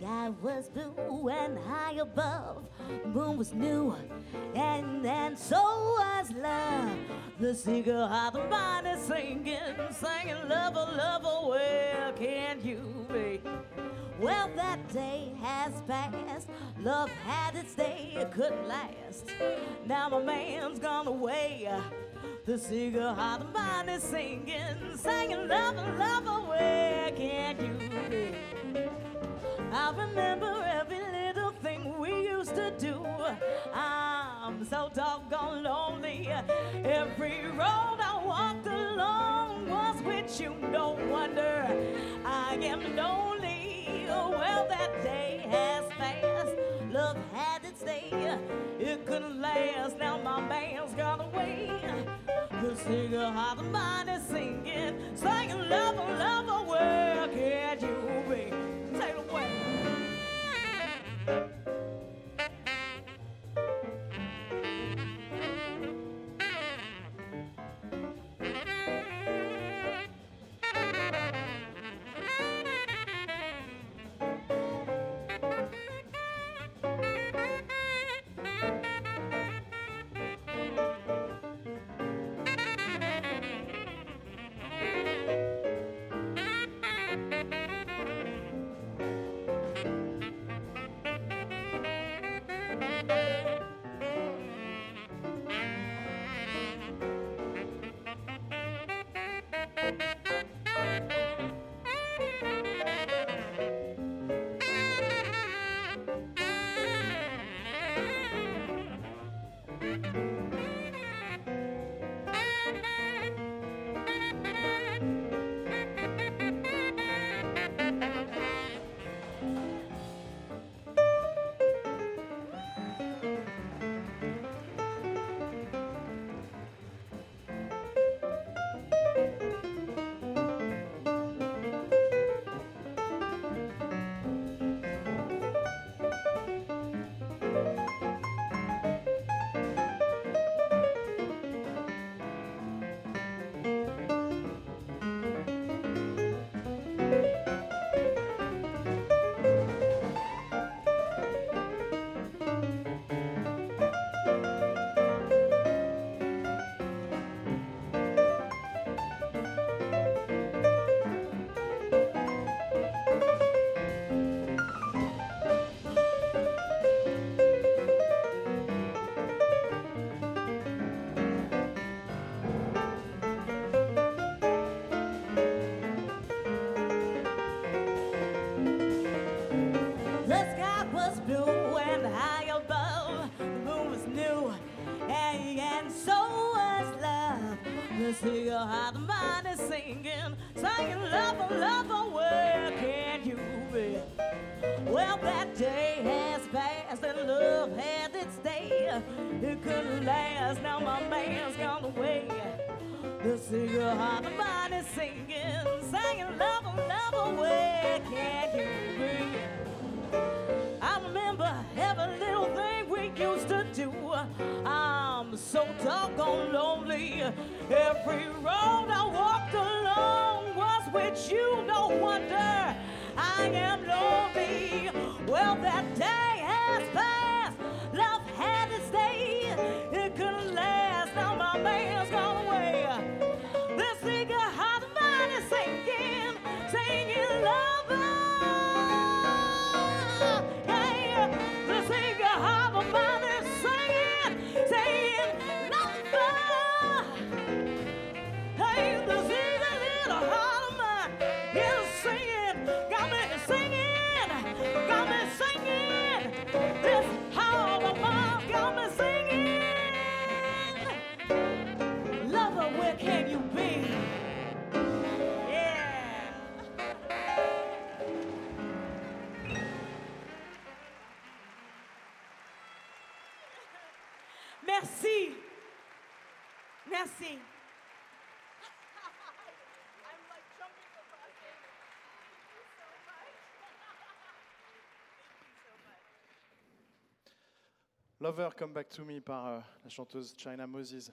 sky was blue and high above. Moon was new, and so was love. The singer of the is singing, singing, oh, lover, lover, oh, where can you be? Well, that day has passed. Love had its day, it couldn't last. Now my man's gone away. The singer of the is singing, singing, oh, lover, lover, where can you be? I remember every little thing we used to do. So doggone lonely. Every road I walked along was with you. No wonder I am lonely. Well, that day has passed. Love had its day. It couldn't last. Now my man's gone away. The singer of the mind is singing, singing, lover, oh, lover, oh, where can you be? Take it away. So doggone lonely. Every road I walked along was with you. No wonder I am lonely. Well, that day can you be? Merci. Merci. Lover Come Back to Me par euh, la chanteuse China Moses.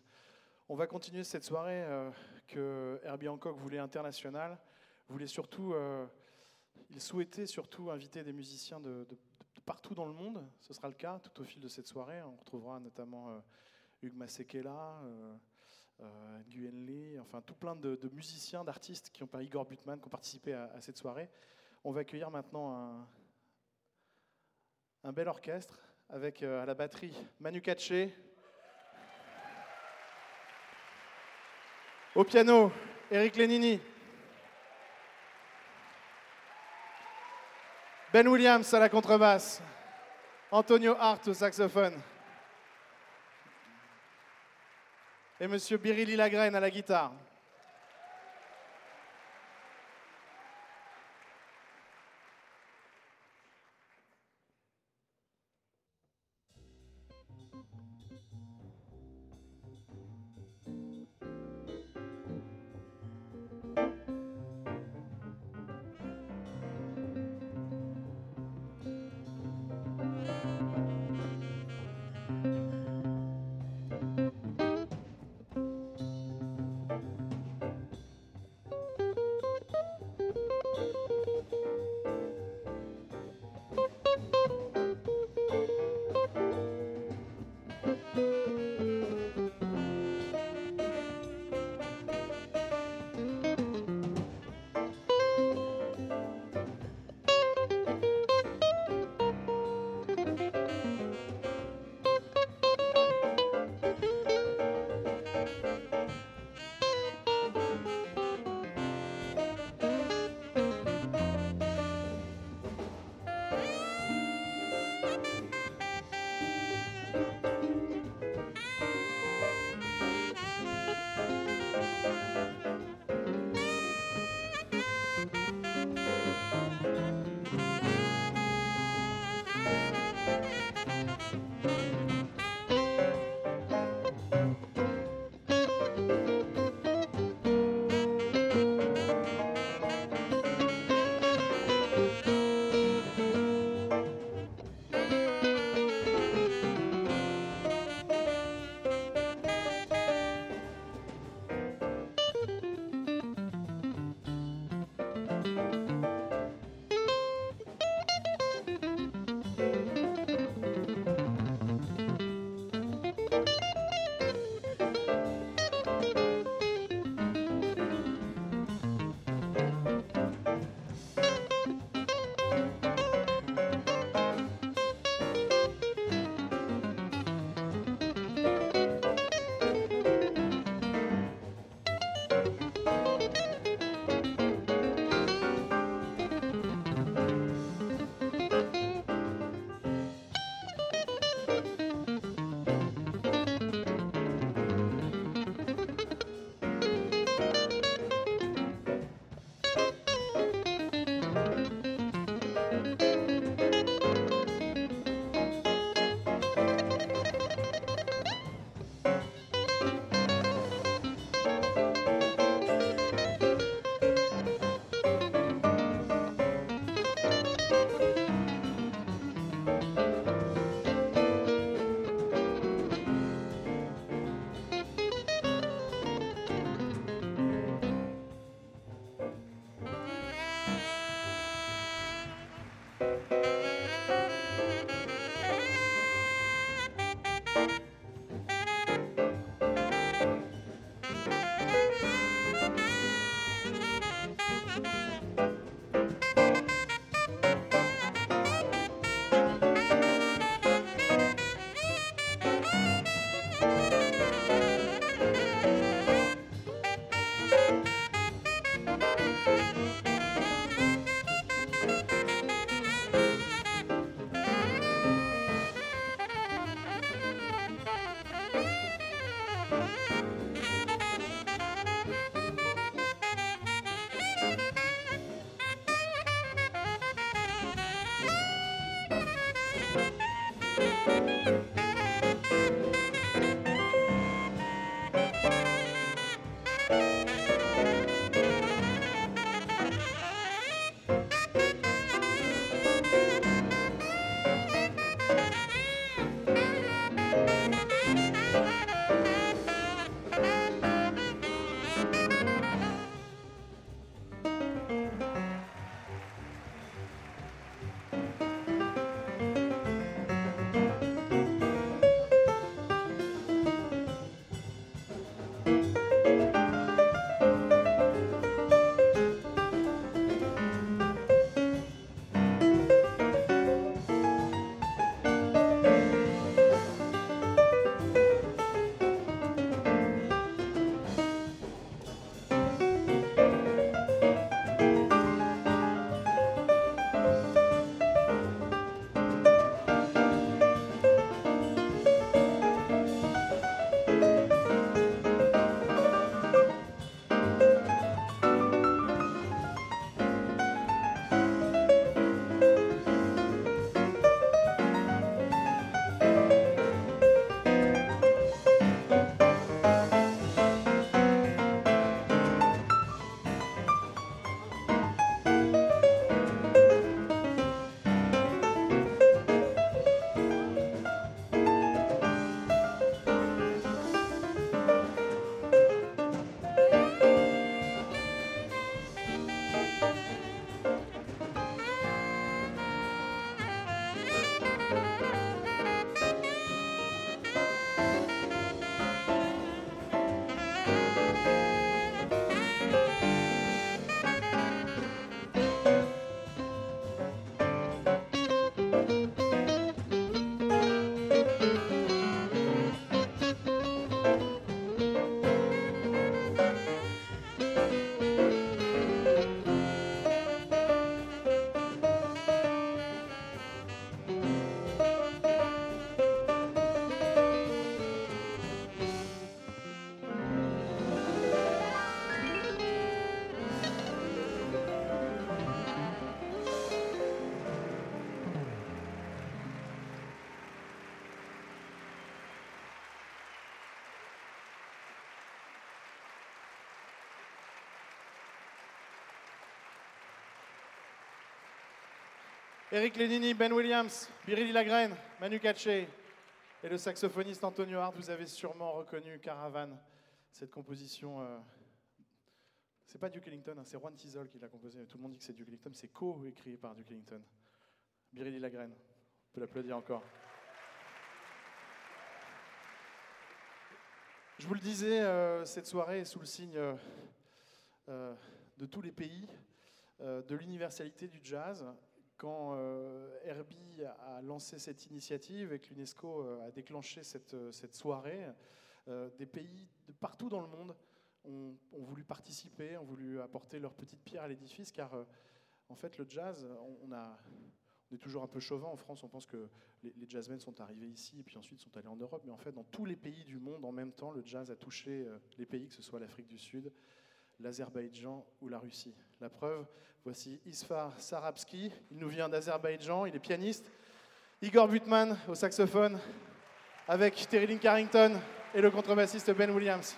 On va continuer cette soirée euh, que Herbie Hancock voulait internationale. Voulait surtout, euh, il souhaitait surtout inviter des musiciens de, partout dans le monde. Ce sera le cas tout au fil de cette soirée. On retrouvera notamment euh, Hugues Masekela, Nguyen Lee, enfin tout plein de, musiciens, d'artistes qui ont par Igor Butman, qui ont participé à, cette soirée. On va accueillir maintenant un, un bel orchestre avec à la batterie Manu Katché, au piano Eric Lenini, Ben Williams à la contrebasse, Antonio Hart au saxophone. Et Monsieur Birilli Lagraine à la guitare. Eric Lenini, Ben Williams, Birili Lagraine, Manu Katché et le saxophoniste Antonio Hart. Vous avez sûrement reconnu Caravan, cette composition. euh, c'est pas Duke Ellington, hein, c'est Juan Tizol qui l'a composé. Tout le monde dit que c'est Duke Ellington, c'est co-écrit par Duke Ellington. Birili Lagraine, on peut l'applaudir encore. Je vous le disais, euh, cette soirée sous le signe euh, de tous les pays, de l'universalité du jazz. Quand euh, Herbie a lancé cette initiative et que l'UNESCO euh, a déclenché cette, euh, cette soirée, euh, des pays de partout dans le monde ont, voulu participer, ont voulu apporter leur petite pierre à l'édifice, car en fait le jazz, on, a, on est toujours un peu chauvin. En France, on pense que les, les jazzmen sont arrivés ici et puis ensuite sont allés en Europe, mais en fait dans tous les pays du monde en même temps, le jazz a touché les pays, que ce soit l'Afrique du Sud, l'Azerbaïdjan ou la Russie. La preuve, voici Isfar Sarabski, il nous vient d'Azerbaïdjan, il est pianiste, Igor Butman au saxophone, avec Terry Lynn Carrington et le contrebassiste Ben Williams.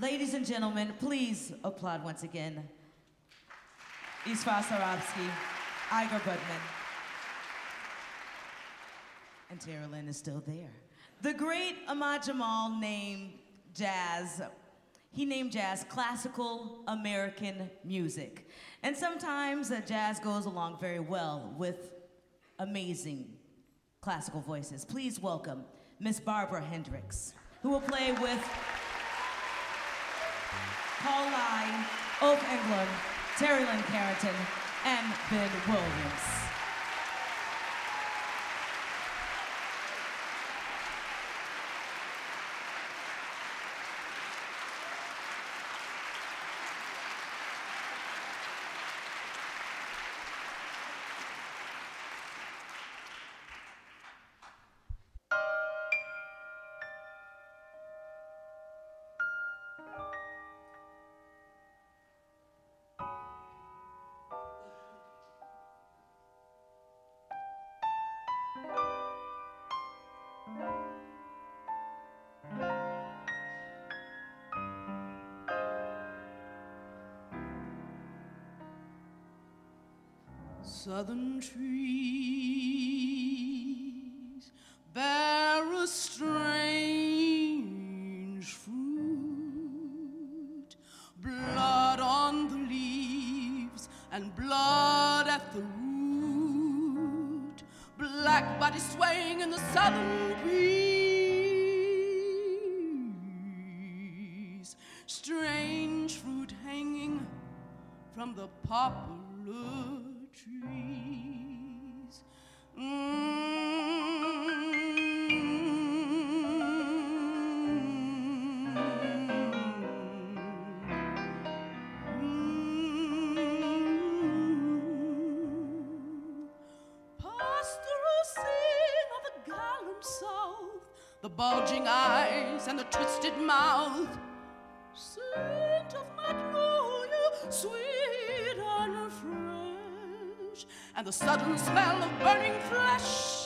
Ladies and gentlemen, please applaud once again. Isfar Sarabski, Igor Butman. And Terri Lyne is still there. The great Ahmad Jamal named jazz, he named jazz classical American music. And sometimes uh, jazz goes along very well with amazing classical voices. Please welcome Miss Barbara Hendricks, who will play with Paul Lai, Ulf Englund, Terri Lyne Carrington, and Ben Williams. Southern trees bear a strange fruit, blood on the leaves and blood at the root, black body swaying in the southern breeze, strange fruit hanging from the poplar trees. Mm. Oh, gallant south, the bulging eyes and the twisted mouth. And the sudden smell of burning flesh.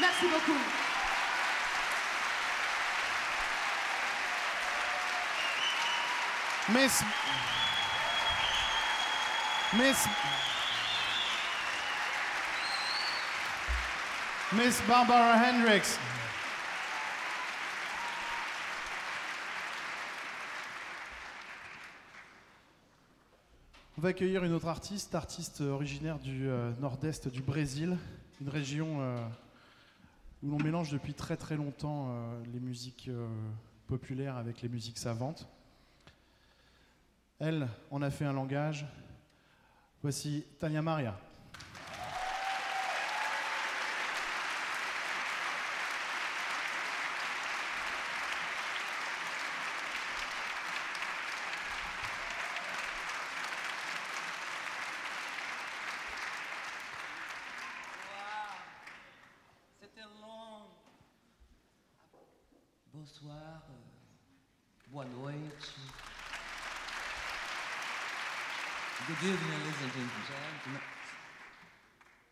Merci beaucoup. Miss. Miss. Miss Barbara Hendricks. On va accueillir une autre artiste, artiste originaire du euh, nord-est du Brésil, une région euh, où l'on mélange depuis très très longtemps euh, les musiques euh, populaires avec les musiques savantes. Elle en a fait un langage. Voici Tania Maria.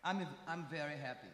I'm, I'm very happy.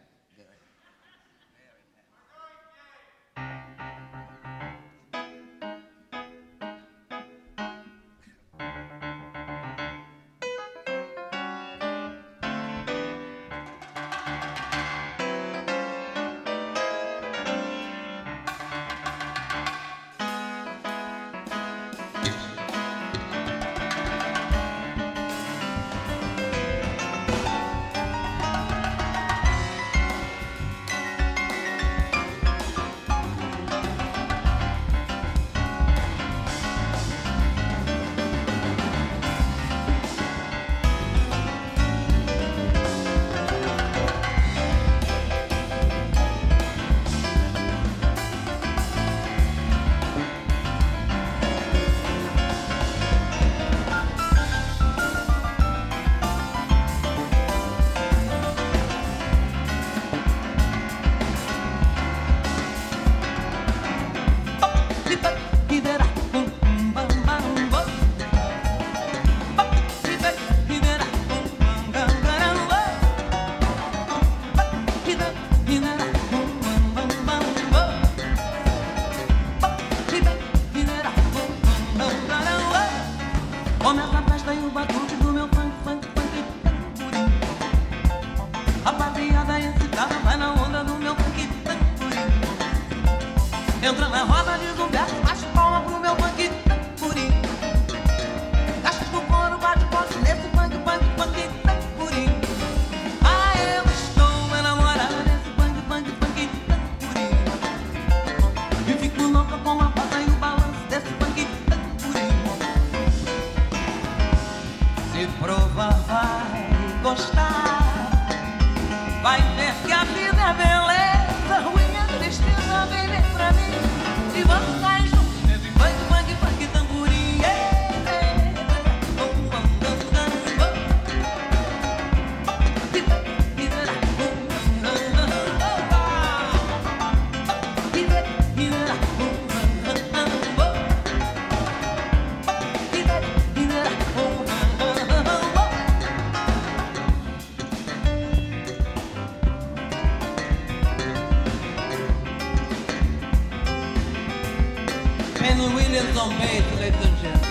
Penny Williams on bass, ladies and gentlemen.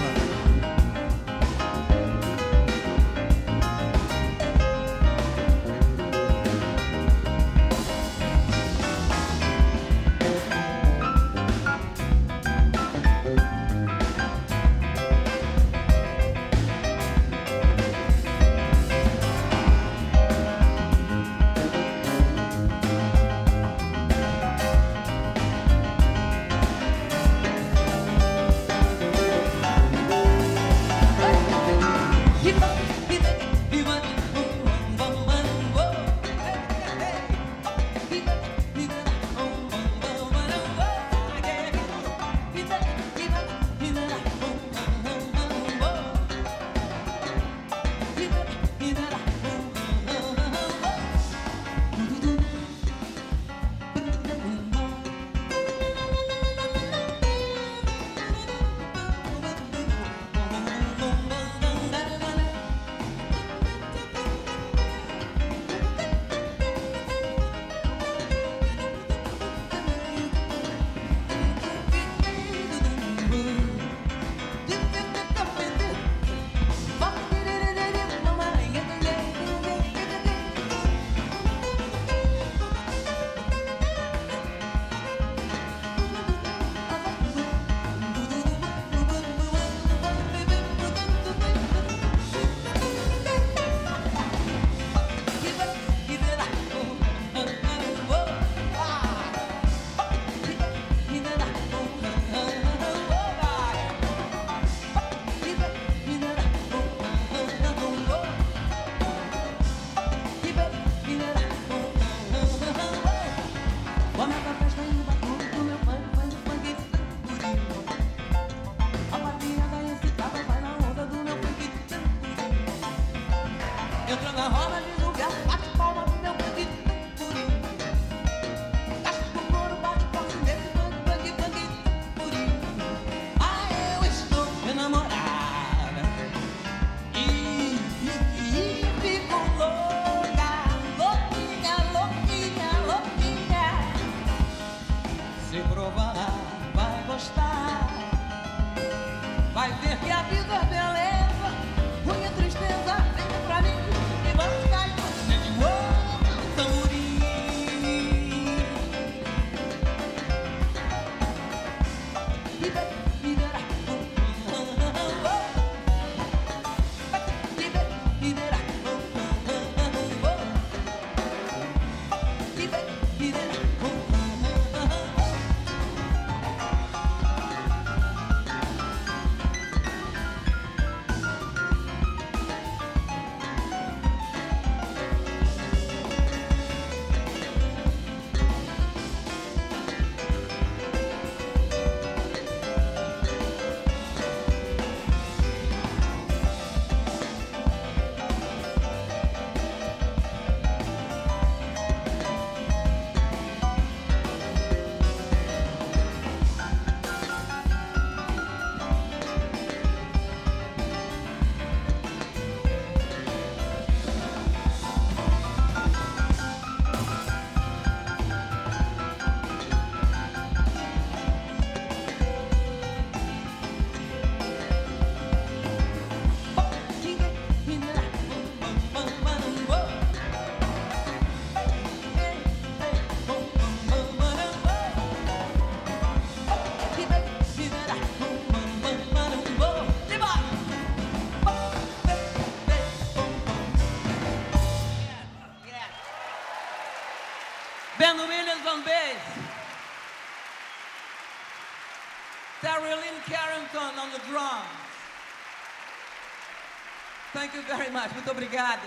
Thank you very much. Muito obrigado.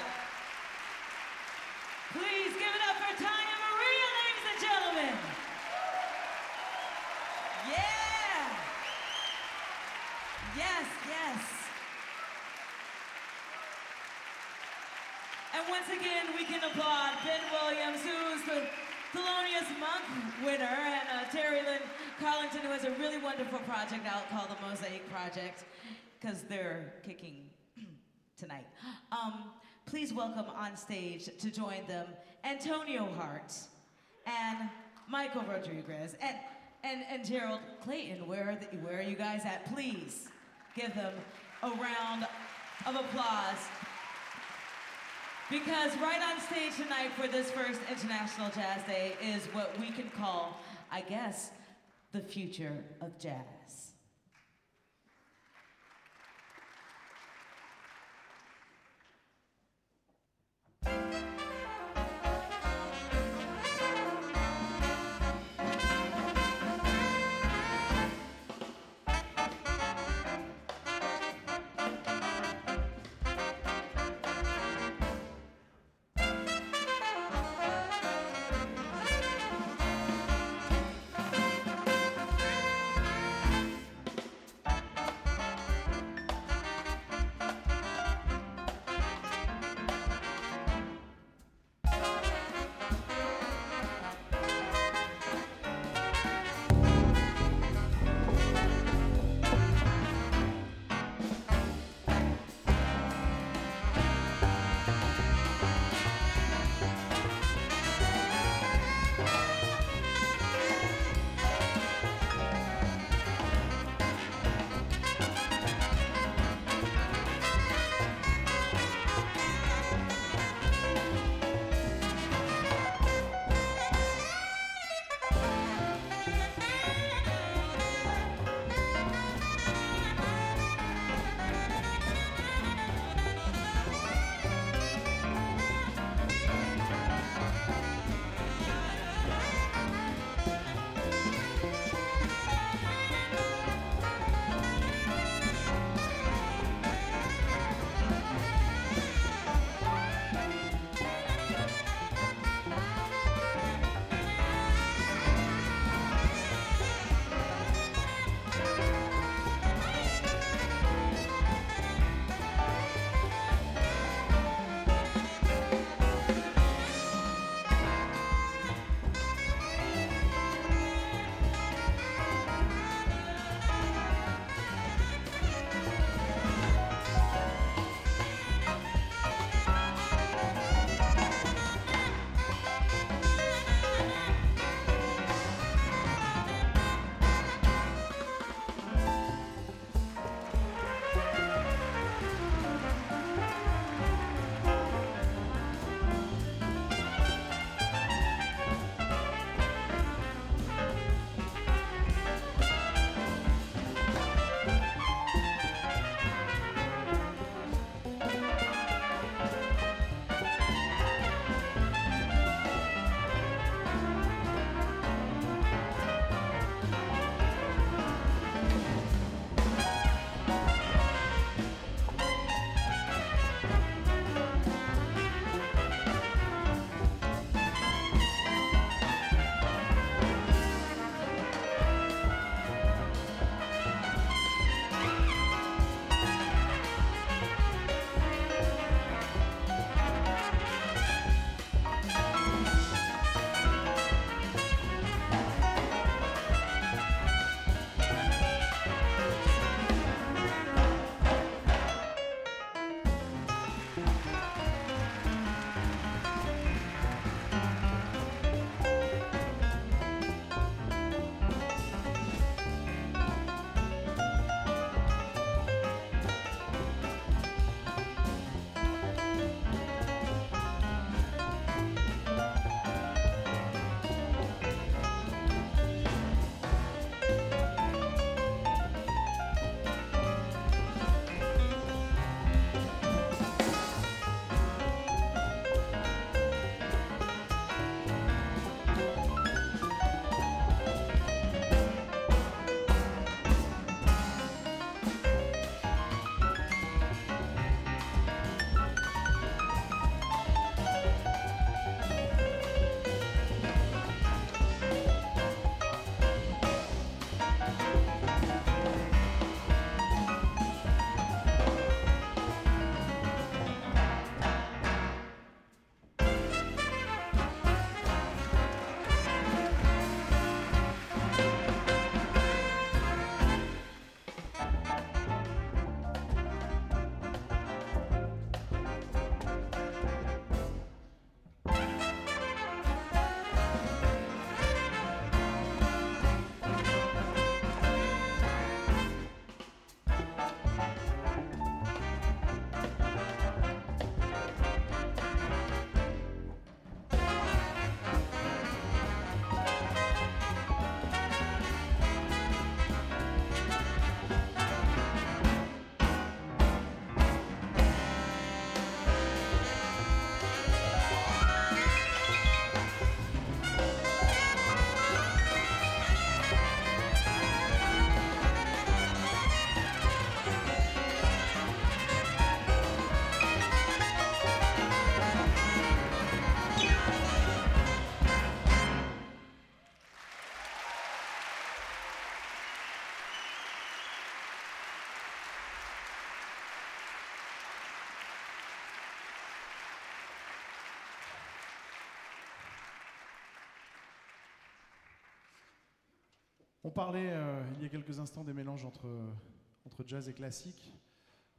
Please give it up for Tania Maria, ladies and gentlemen. Yeah. Yes, yes. And once again, we can applaud Ben Williams, who's the Thelonious Monk winner, and uh, Terri Lyne Carrington, who has a really wonderful project out called the Mosaic Project, because they're kicking tonight. Um, please welcome on stage to join them Antonio Hart and Michael Rodriguez and, and, and Gerald Clayton. Where are, the, where are you guys at? Please give them a round of applause. Because right on stage tonight for this first International Jazz Day is what we can call, I guess, the future of jazz. On parlait euh, il y a quelques instants des mélanges entre, entre jazz et classique.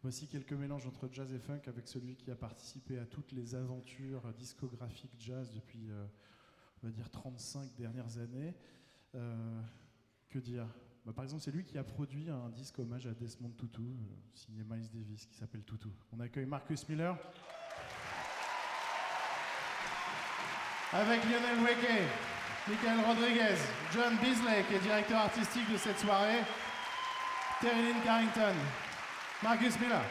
Voici quelques mélanges entre jazz et funk avec celui qui a participé à toutes les aventures discographiques jazz depuis, euh, on va dire, 35 dernières années. Euh, que dire? Bah, Par exemple, c'est lui qui a produit un disque hommage à Desmond Tutu, euh, signé Miles Davis, qui s'appelle Tutu. On accueille Marcus Miller. Avec Lionel Weke, Michael Rodriguez, John Beasley, qui est directeur artistique de cette soirée, Terry Lynn Carrington, Marcus Miller.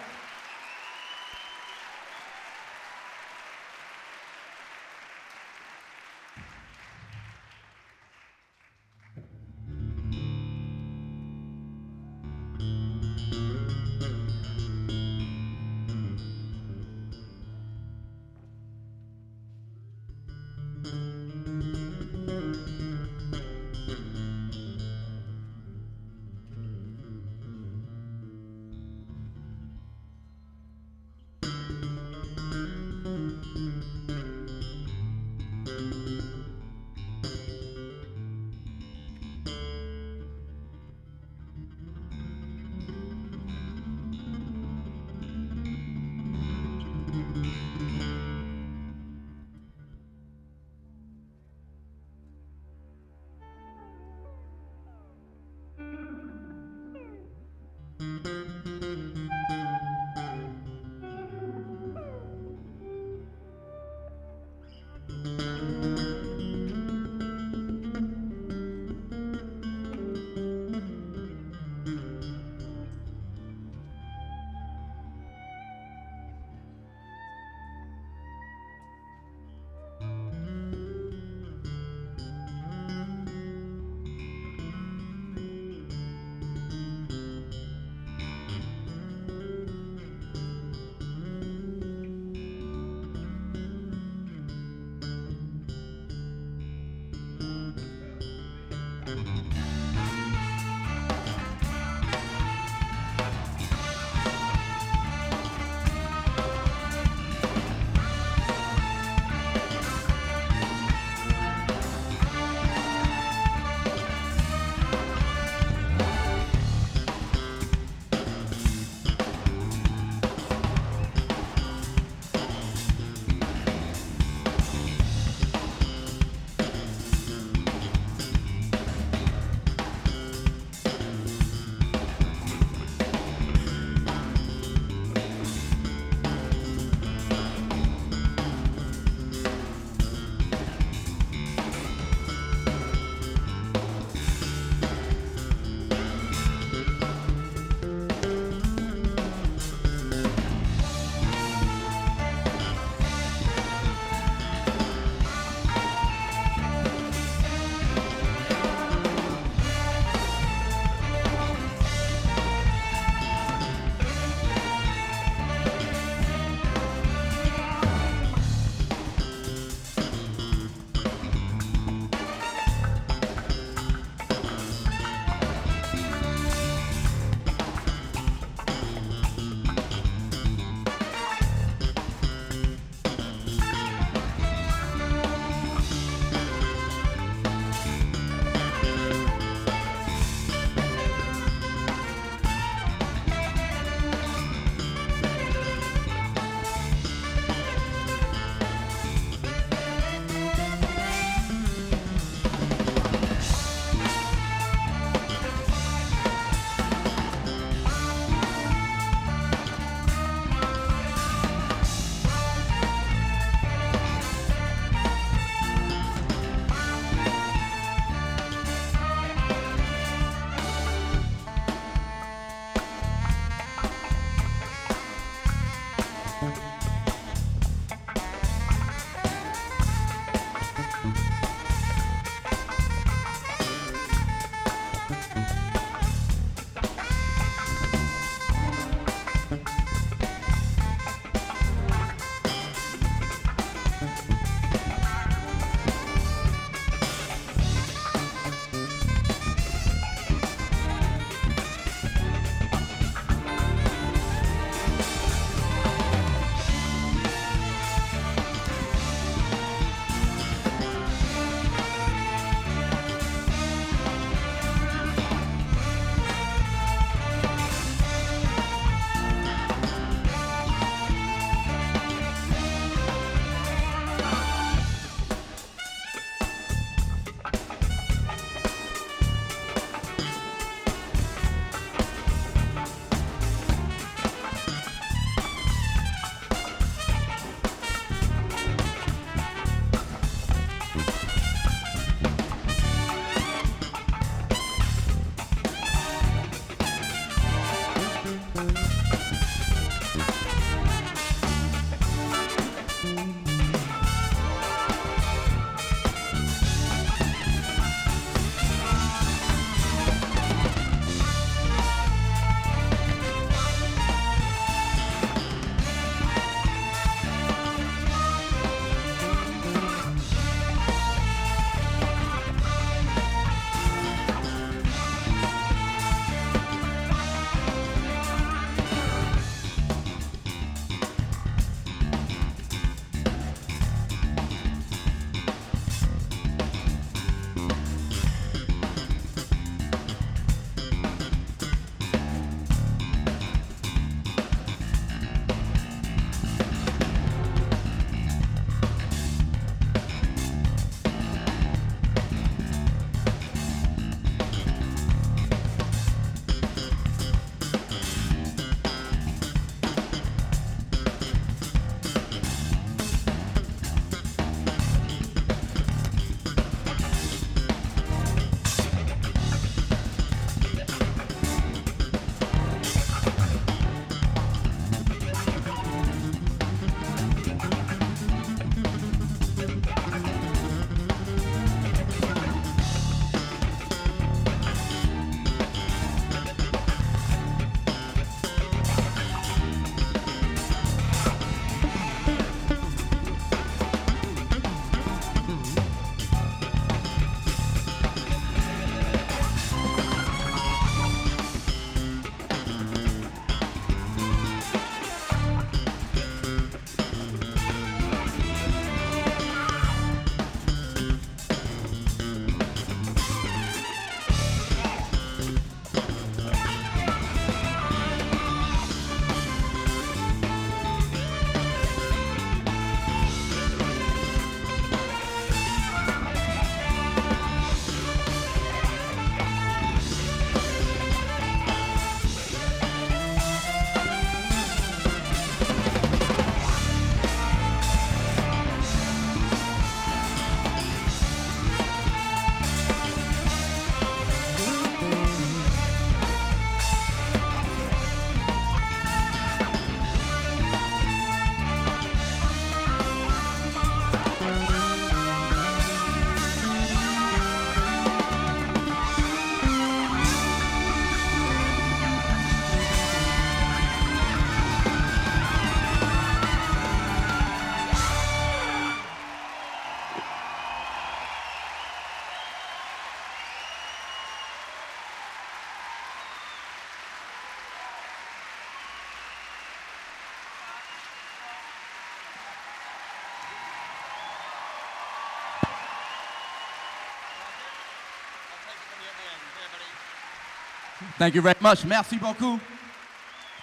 Thank you very much. Merci beaucoup.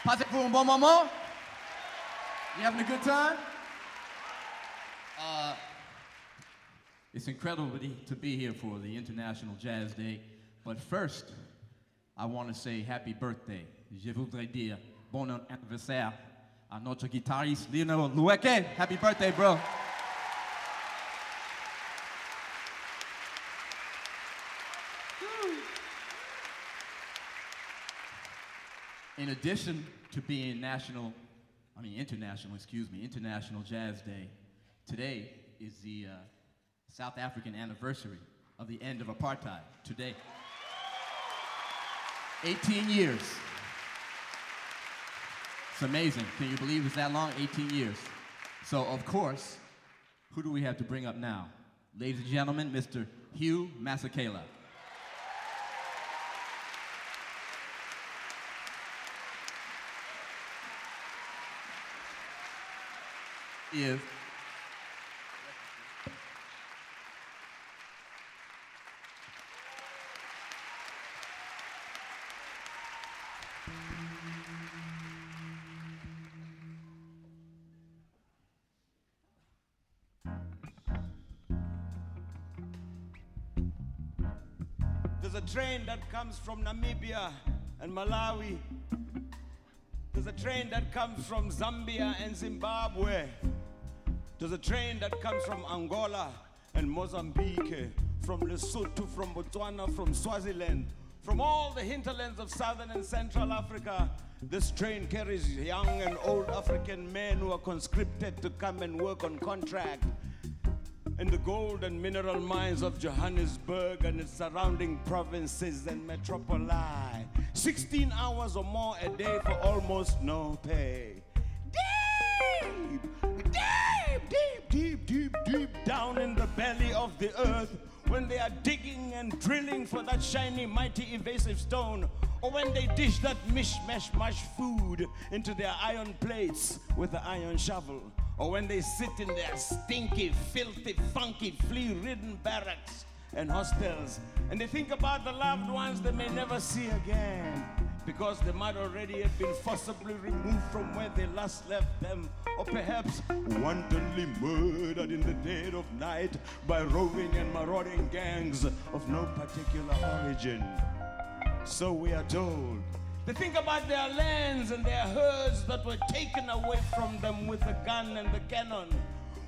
Passez-vous un bon moment? You having a good time? Uh, it's incredible to be- here for the International Jazz Day. But first, I want to say happy birthday. Je voudrais dire bon anniversaire à notre guitariste Lionel Loueke. Happy birthday, bro. In addition to being national, I mean international, excuse me, International Jazz Day, today is the uh, South African anniversary of the end of apartheid. Today. 18 years. It's amazing. Can you believe it's that long? 18 years. So, of course, who do we have to bring up now? Ladies and gentlemen, Mr. Hugh Masekela. There's a train that comes from Namibia and Malawi. There's a train that comes from Zambia and Zimbabwe. There's a train that comes from Angola and Mozambique, from Lesotho, from Botswana, from Swaziland, from all the hinterlands of southern and central Africa. This train carries young and old African men who are conscripted to come and work on contract in the gold and mineral mines of Johannesburg and its surrounding provinces and metropoli. 16 hours or more a day for almost no pay. Of the earth when they are digging and drilling for that shiny, mighty, evasive stone, or when they dish that mishmash mush food into their iron plates with the iron shovel, or when they sit in their stinky, filthy, funky, flea ridden barracks and hostels and they think about the loved ones they may never see again because they might already have been forcibly removed from where they last left them, or perhaps wantonly murdered in the dead of night by roving and marauding gangs of no particular origin. So we are told. They think about their lands and their herds that were taken away from them with the gun and the cannon,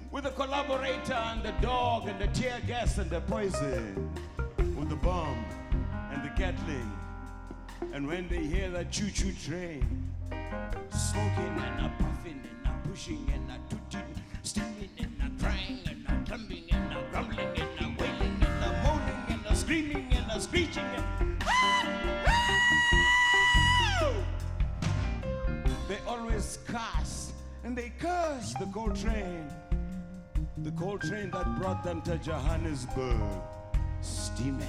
with the collaborator and the dog and the tear gas and the poison, with the bomb and the gatling. And when they hear that choo-choo train, smoking and a puffing and a pushing and a tooting, steaming and a crying and a clumping and a grumbling and a wailing and a moaning and a screaming and a screeching and they always curse and they curse the coal train. The coal train that brought them to Johannesburg. Steaming.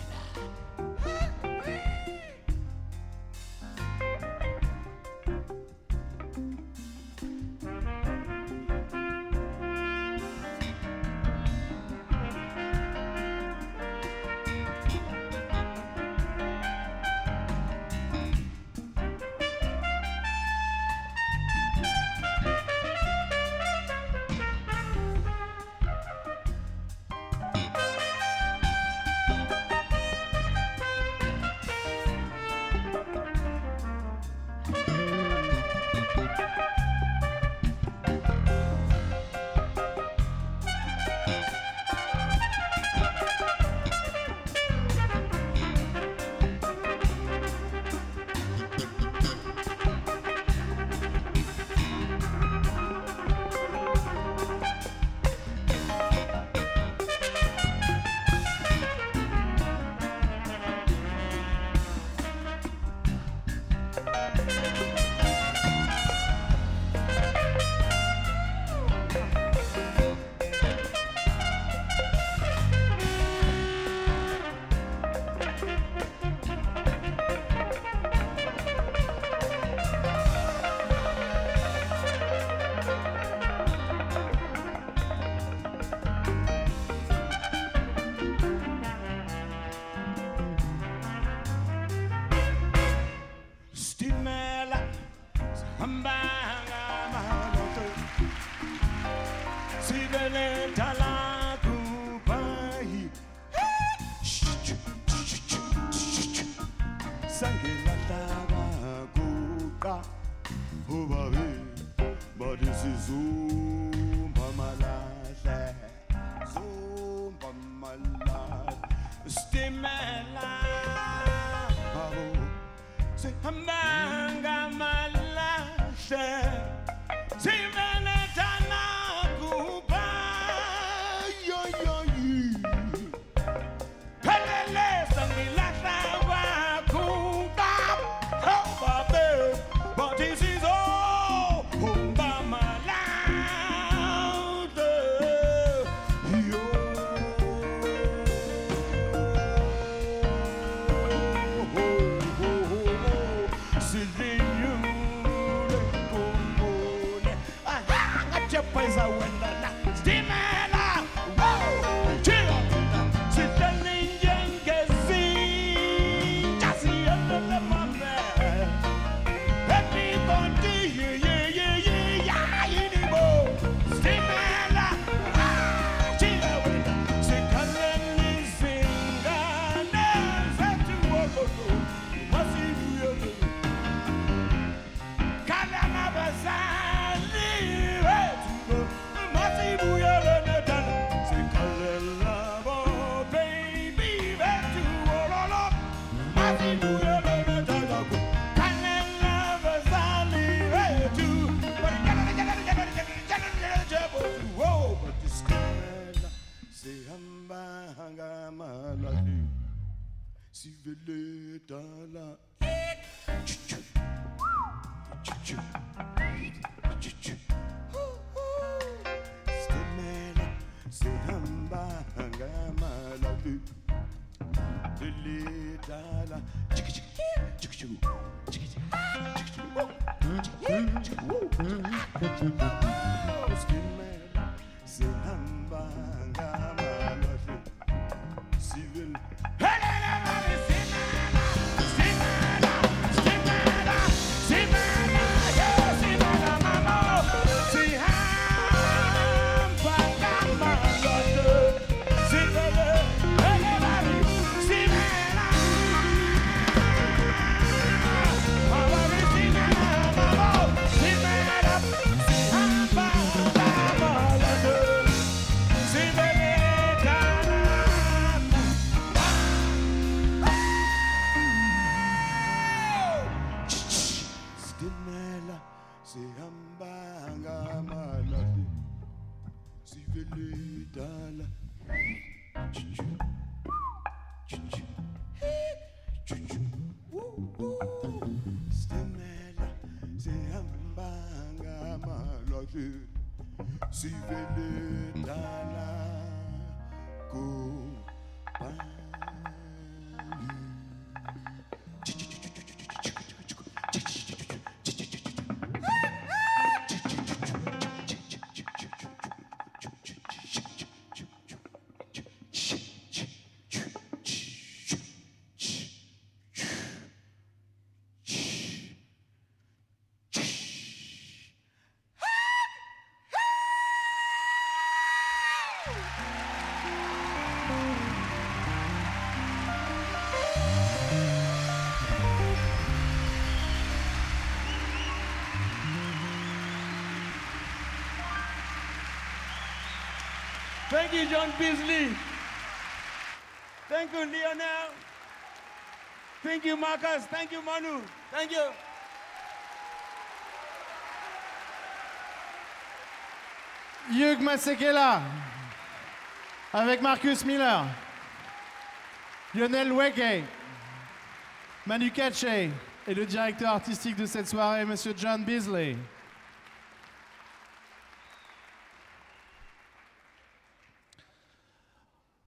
Thank you, John Beasley. Thank you, Lionel. Thank you, Marcus. Thank you, Manu. Thank you. Masekela avec Marcus Miller, Lionel Wege, Manu Katché et le directeur artistique de cette soirée, Monsieur John Beasley.